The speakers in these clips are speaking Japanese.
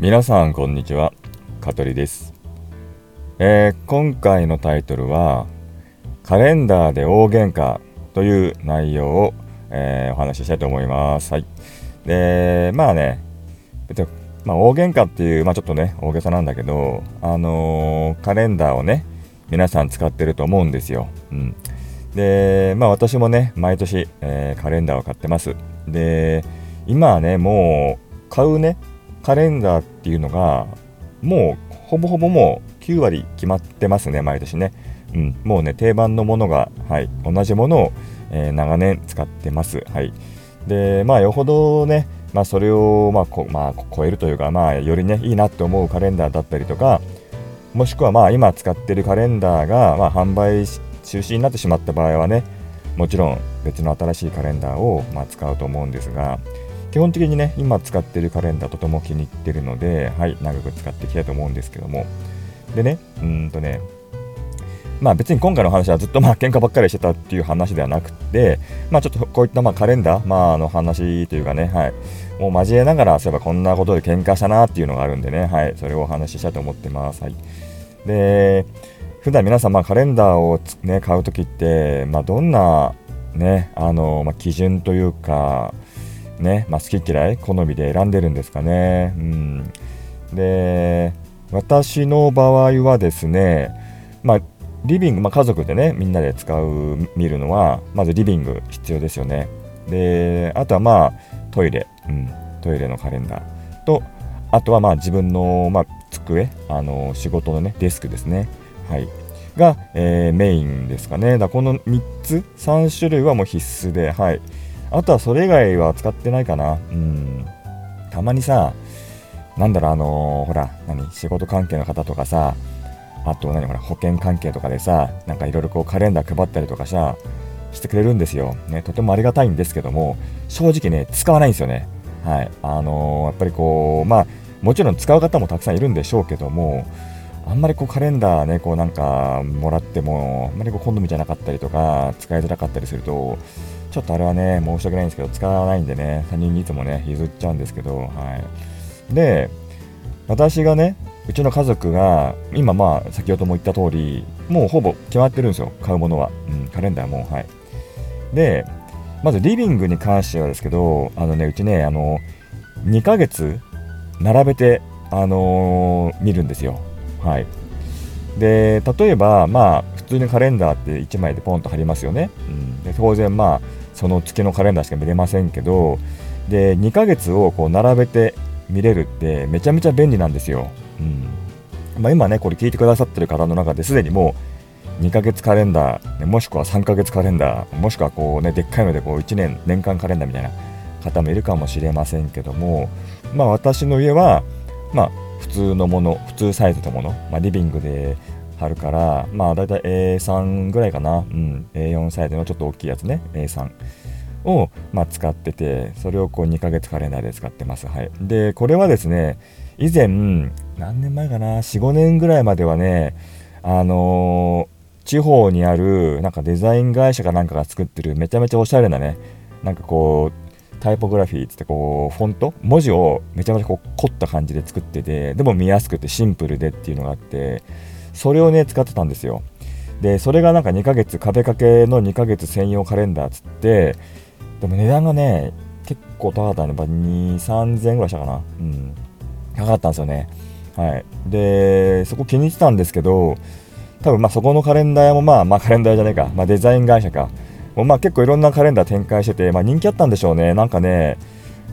皆さんこんにちは香取です、えー、今回のタイトルはカレンダーで大喧嘩という内容を、えー、お話ししたいと思います。はい。でまあねまあ、大喧嘩っていう、まあ、ちょっとね大げさなんだけどあのー、カレンダーをね皆さん使ってると思うんですよ、うん、でまあ私もね毎年、えー、カレンダーを買ってます。で今はねもう買うねカレンダーっていうのがもうほぼほぼもう9割決まってますね毎年ね、うん、もうね定番のものが、はい、同じものを、えー、長年使ってます。はい。でまあよほどねまあ、それを、まあこまあ、超えるというか、まあ、よりねいいなって思うカレンダーだったりとかもしくはまあ今使ってるカレンダーが、まあ、販売中止になってしまった場合はねもちろん別の新しいカレンダーをまあ使うと思うんですが基本的にね今使ってるカレンダーとても気に入ってるのではい長く使っていきたいと思うんですけどもでねうんとねまあ別に今回の話はずっとまあ喧嘩ばっかりしてたっていう話ではなくて、まあちょっとこういったまあカレンダー、まああの話というかね、はい、もう交えながら、そういえばこんなことで喧嘩したなっていうのがあるんでね、はい、それをお話ししたいと思ってます。はい。で、普段皆さん、まあ、カレンダーを、ね、買うときって、まあ、どんな、ね、あの、まあ、基準というか、ね、まあ、好き嫌い、好みで選んでるんですかね。うん。で、私の場合はですね、まあ、リビング、まあ、家族でね、みんなで使う、見るのは、まずリビング必要ですよね。で、あとはまあ、トイレ、うん、トイレのカレンダーと、あとはまあ自分の、まあ、机、あの仕事のね、デスクですね。はい。が、えー、メインですかね。だこの3つ、3種類はもう必須で、はい。あとはそれ以外は使ってないかな。うん。たまにさ、なんだろう、あのー、ほら、何、仕事関係の方とかさ、あと何ほら保険関係とかでさなんかいろいろこうカレンダー配ったりとかさしてくれるんですよ、ね、とてもありがたいんですけども正直ね使わないんですよねはいあのー、やっぱりこうまあもちろん使う方もたくさんいるんでしょうけどもあんまりこうカレンダーねこうなんかもらってもあんまりこう好みじゃなかったりとか使いづらかったりするとちょっとあれはね申し訳ないんですけど使わないんでね他人にいつもね譲っちゃうんですけどはい。で私がねうちの家族が今まあ先ほども言った通りもうほぼ決まってるんですよ買うものは、うん、カレンダーもはい。でまずリビングに関してはですけどあのねうちねあの2ヶ月並べてあのー、見るんですよ。はい。で例えばまあ普通にカレンダーって1枚でポンと貼りますよね、うん、で当然まあその月のカレンダーしか見れませんけどで2ヶ月をこう並べて見れるってめちゃめちゃ便利なんですよ。うん。まあ、今ね、これ聞いてくださってる方の中ですでにもう2ヶ月カレンダー、もしくは3ヶ月カレンダー、もしくはこうね、でっかいのでこう1年、年間カレンダーみたいな方もいるかもしれませんけども、まあ私の家は、まあ普通のもの、普通サイズのもの、まあ、リビングで貼るから、まあ大体 A3 ぐらいかな、うん、A4 サイズのちょっと大きいやつね、A3。を、まあ、使ってて、それをこう2ヶ月カレンダーで使ってます。はい。で、これはですね、以前、何年前かな、4、5年ぐらいまではね、あのー、地方にある、なんかデザイン会社かなんかが作ってるめちゃめちゃおしゃれなね、なんかこう、タイポグラフィーつってこう、フォント？文字をめちゃめちゃこう凝った感じで作ってて、でも見やすくてシンプルでっていうのがあって、それをね、使ってたんですよ。で、それがなんか2ヶ月、壁掛けの2ヶ月専用カレンダーつって、でも値段がね、結構高かったね。やっぱ2、3000円ぐらいしたかな。うん。高かったんですよね。はい。で、そこ気に入ってたんですけど、多分まあそこのカレンダーもまあ、まあカレンダーじゃないか、まあデザイン会社か。もうまあ結構いろんなカレンダー展開してて、まあ人気あったんでしょうね。なんかね、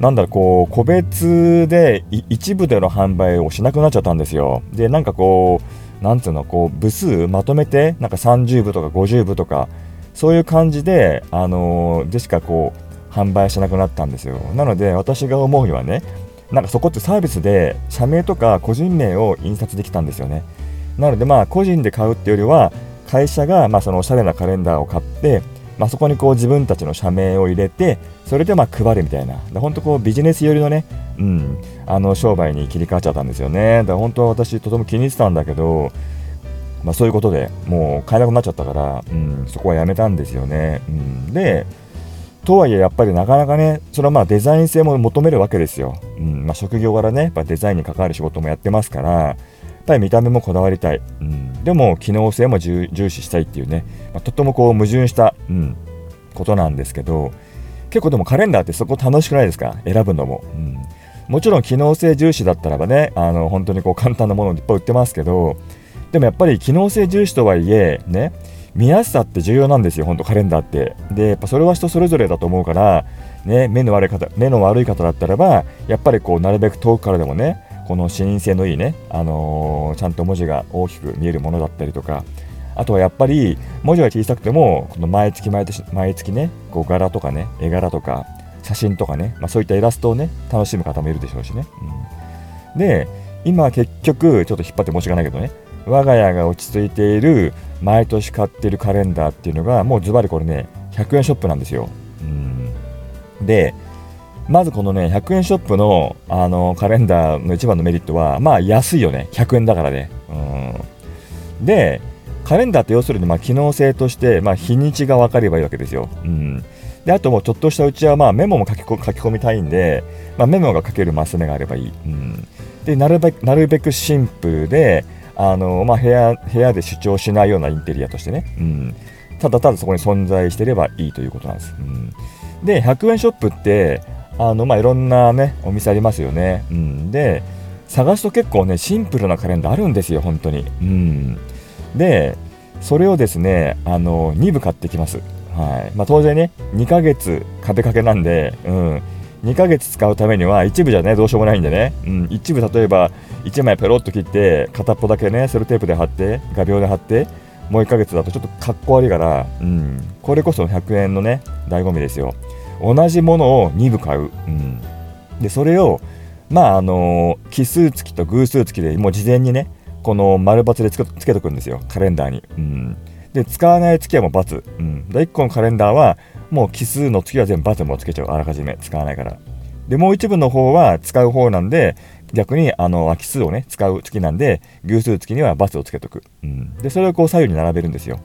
なんだろう、こう、個別で一部での販売をしなくなっちゃったんですよ。で、なんかこう、なんつうの、こう、部数まとめて、なんか30部とか50部とか、そういう感じで、あのー、でしかこう販売しなくなったんですよ。なので私が思うにはねなんかそこってサービスで社名とか個人名を印刷できたんですよね。なのでまあ個人で買うっていうよりは会社がまあそのおしゃれなカレンダーを買ってまあ、そこにこう自分たちの社名を入れてそれでま配るみたいな。本当こうビジネス寄りのね、うん、あの商売に切り替わっちゃったんですよね。だから本当は私とても気に入ってたんだけどまあ、そういうことでもう買えなくなっちゃったから、うん、そこはやめたんですよね。うん、で、とはいえやっぱりなかなかねそれはまあデザイン性も求めるわけですよ、うんまあ、職業柄ねやっぱデザインに関わる仕事もやってますからぱり見た目もこだわりたい、うん、でも機能性も重視したいっていうね、まあ、とってもこう矛盾した、うん、ことなんですけど結構でもカレンダーってそこ楽しくないですか？選ぶのも、うん、もちろん機能性重視だったらばねあの本当にこう簡単なものをいっぱい売ってますけどでもやっぱり機能性重視とはいえね見やすさって重要なんですよ、本当カレンダーって。で、やっぱそれは人それぞれだと思うから、ね、目の悪い方目の悪い方だったらば、やっぱりこうなるべく遠くからでもね、この視認性のいいね、あのー、ちゃんと文字が大きく見えるものだったりとか、あとはやっぱり文字が小さくても、この毎月毎年毎月ね、こう柄とかね、絵柄とか、写真とかね、まあ、そういったイラストをね、楽しむ方もいるでしょうしね。うん、で、今結局、ちょっと引っ張って申し訳ないけどね、我が家が落ち着いている毎年買ってるカレンダーっていうのがもうズバリこれね100円ショップなんですよ。うんでまずこのね100円ショップのあのカレンダーの一番のメリットはまあ安いよね100円だからね。うんでカレンダーって要するにまあ機能性として、まあ、日にちが分かればいいわけですよ。うんであともうちょっとしたうちはまあメモも書き書き込みたいんで、まあ、メモが書けるマス目があればいい。うん、でなるべなるべくシンプルであの、まあ、部屋部屋で主張しないようなインテリアとしてね、うん、ただただそこに存在してればいいということなんです。うん、で100円ショップってあの、まあ、いろんな、ね、お店ありますよね。うん、で探すと結構ねシンプルなカレンダーあるんですよ本当に。うん、でそれをですねあの2部買ってきます。はい。まあ、当然ね2ヶ月壁掛けなんで、うん、2ヶ月使うためには一部じゃねどうしようもないんでね、うん、一部例えば1枚ペロッと切って片っぽだけねセロテープで貼って画鋲で貼ってもう1ヶ月だとちょっとかっこ悪いから、うん、これこそ100円のね醍醐味ですよ。同じものを2部買う、うん、でそれをまああの奇数月と偶数月でもう事前にねこの丸×でつけつけとくんですよ。カレンダーに、うん、で使わない月はもう×、うん、で1個のカレンダーはもう奇数の月は全部×もつけちゃう。あらかじめ。使わないから。でもう一部の方は使う方なんで逆にあの奇数をね使う月なんで偶数月には×をつけとく、うん、でそれをこう左右に並べるんですよ。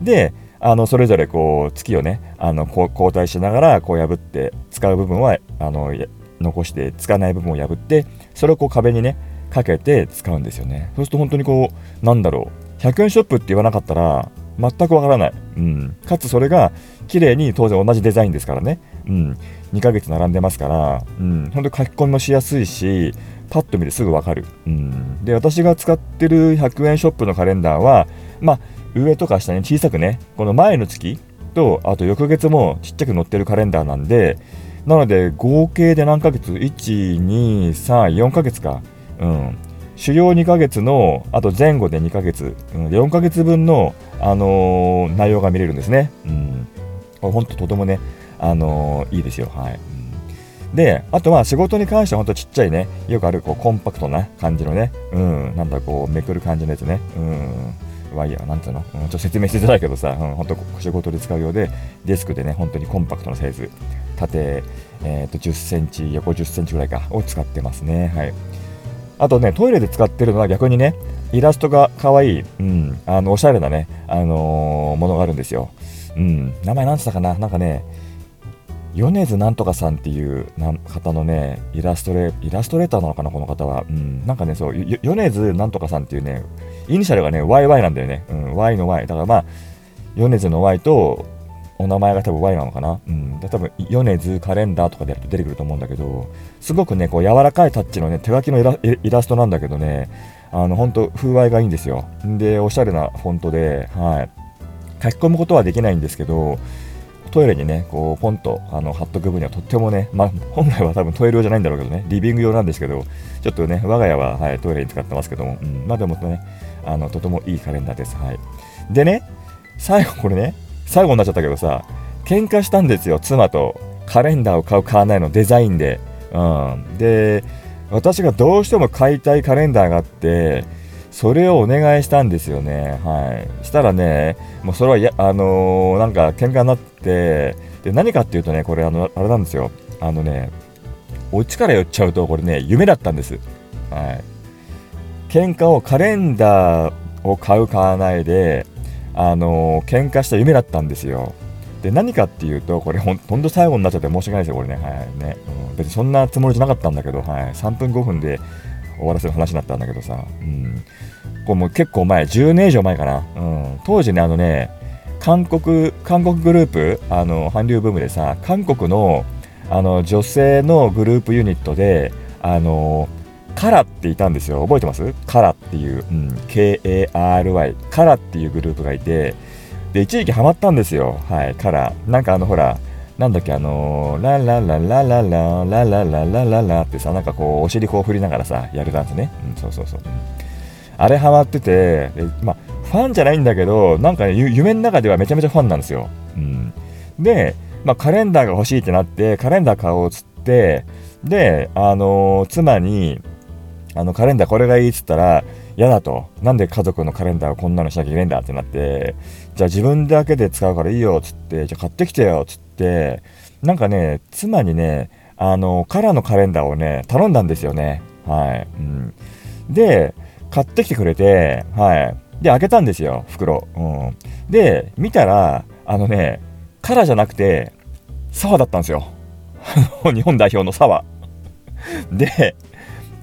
であのそれぞれこう月をねあのこう交代しながらこう破って使う部分はあの残して使わない部分を破ってそれをこう壁にねかけて使うんですよね。そうすると本当にこうなんだろう。100円ショップって言わなかったら全くわからない、うん、かつそれが綺麗に当然同じデザインですからね、うん、2ヶ月並んでますから、うん、本当に書き込みもしやすいしパッと見てすぐわかる、うん、で私が使ってる100円ショップのカレンダーはまあ上とか下に小さくねこの前の月とあと翌月もちっちゃく載ってるカレンダーなんでなので合計で何ヶ月 ?1,2,3,4 ヶ月か。うん。主要2ヶ月の、あと前後で2ヶ月、うん、4ヶ月分の、あのー、内容が見れるんですね。うん。本当ととてもね、あのー、いいですよ。はい。で、あとは仕事に関しては本当ちっちゃいね、よくあるこうコンパクトな感じのね、うん、なんだこうめくる感じのやつね、うん、ワイヤー、なんつうの、うん、ちょっと説明しづらいけどさ、うん、本当仕事で使うようで、デスクでね、本当にコンパクトなサイズ、縦、えー、と10センチ、横10センチぐらいか、を使ってますね。はい。あとね、トイレで使ってるのは逆にね、イラストが可愛い、うん、あの、おしゃれなね、あのー、ものがあるんですよ。うん、名前なんつったかな？なんかね、米津なんとかさんっていう方のね、イラストレイラストレーターなのかな、この方は。うん、なんかね、そう、米津なんとかさんっていうね、イニシャルがね、YY なんだよね。うん、Y の Y。だからまあ、米津の Y と、お名前が多分 Y なのかな。うん。多分、米津カレンダーとかでやると出てくると思うんだけど、すごくね、こう、柔らかいタッチのね、手書きのイラストなんだけどね、あの、本当風合いがいいんですよ。で、おしゃれなフォントで、はい。書き込むことはできないんですけど、トイレにね、こう、ポンとあの貼っとく分にはとってもね、まあ、本来は多分トイレ用じゃないんだろうけどね、リビング用なんですけど、ちょっとね、我が家は、はい、トイレに使ってますけども、うん、まあでもね、あの、とてもいいカレンダーです。はい。でね、最後これね、最後になっちゃったけどさ、喧嘩したんですよ、妻と。カレンダーを買う、買わないのデザインで。うん。で、私がどうしても買いたいカレンダーがあって、それをお願いしたんですよね。はい。したらね、もうそれはや、あのー、なんか喧嘩になって、で、何かっていうとね、これあの、あれなんですよ。あのね、お家から寄っちゃうと、これね、夢だったんです。はい。喧嘩をカレンダーを買う、買わないで、あの、喧嘩した夢だったんですよ。で何かっていうとこれほんほんと最後になっちゃって申し訳ないですよこれね。はいね、うん、別にそんなつもりじゃなかったんだけど、はい、3分5分で終わらせる話になったんだけどさ、うん、これもう結構前10年以上前かな、うん、当時ねあのね韓国韓国グループあの韓流ブームでさ韓国のあの女性のグループユニットであのカラっていたんですよ。覚えてます？カラっていう、うん、K-A-R-Y カラっていうグループがいてで一時期ハマったんですよ。はいカラ。なんかあのほらなんだっけあのー、ララララララララララララってさなんかこうお尻こう振りながらさやるダンスね、うん、そうそうそう、あれハマっててまあファンじゃないんだけどなんかね夢の中ではめちゃめちゃファンなんですよ、うん、で、まあ、カレンダーが欲しいってなってカレンダー買おうっつってであのー、妻にあのカレンダーこれがいいっつったら嫌だと。なんで家族のカレンダーをこんなのしなきゃいけないんだってなってじゃあ自分だけで使うからいいよっつってじゃあ買ってきてよっつってなんかね妻にねあのカラーのカレンダーをね頼んだんですよね。はい、うん、で買ってきてくれてはい。で開けたんですよ袋、うん、で見たらあのねカラーじゃなくて沢だったんですよ。日本代表の沢で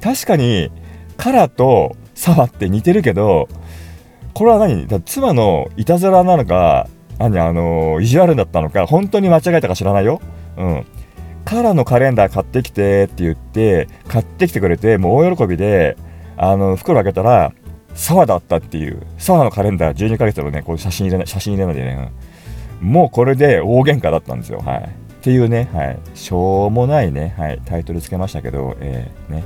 確かにカラと沢って似てるけどこれは何？だ妻のいたずらなのか何？あの意地悪だったのか本当に間違えたか知らないよ？うん。カラのカレンダー買ってきてって言って買ってきてくれてもう大喜びであの袋開けたら沢だったっていう沢のカレンダー12ヶ月のねこう写真入れない写真入れないでね、もうこれで大喧嘩だったんですよ。はい。っていうね、はい、しょうもないね、はい、タイトルつけましたけど、えー、ね、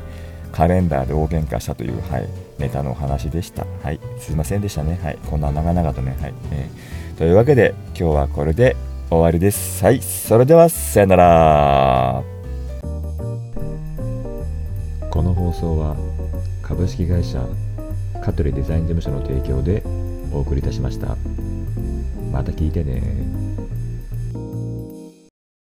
カレンダーで大喧嘩したという、はい、ネタのお話でした。はい、すいませんでしたね。はい、こんな長々とね。はいえー、というわけで、今日はこれで終わりです。はい、それでは、さよなら。この放送は、株式会社香取デザイン事務所の提供でお送りいたしました。また聞いてね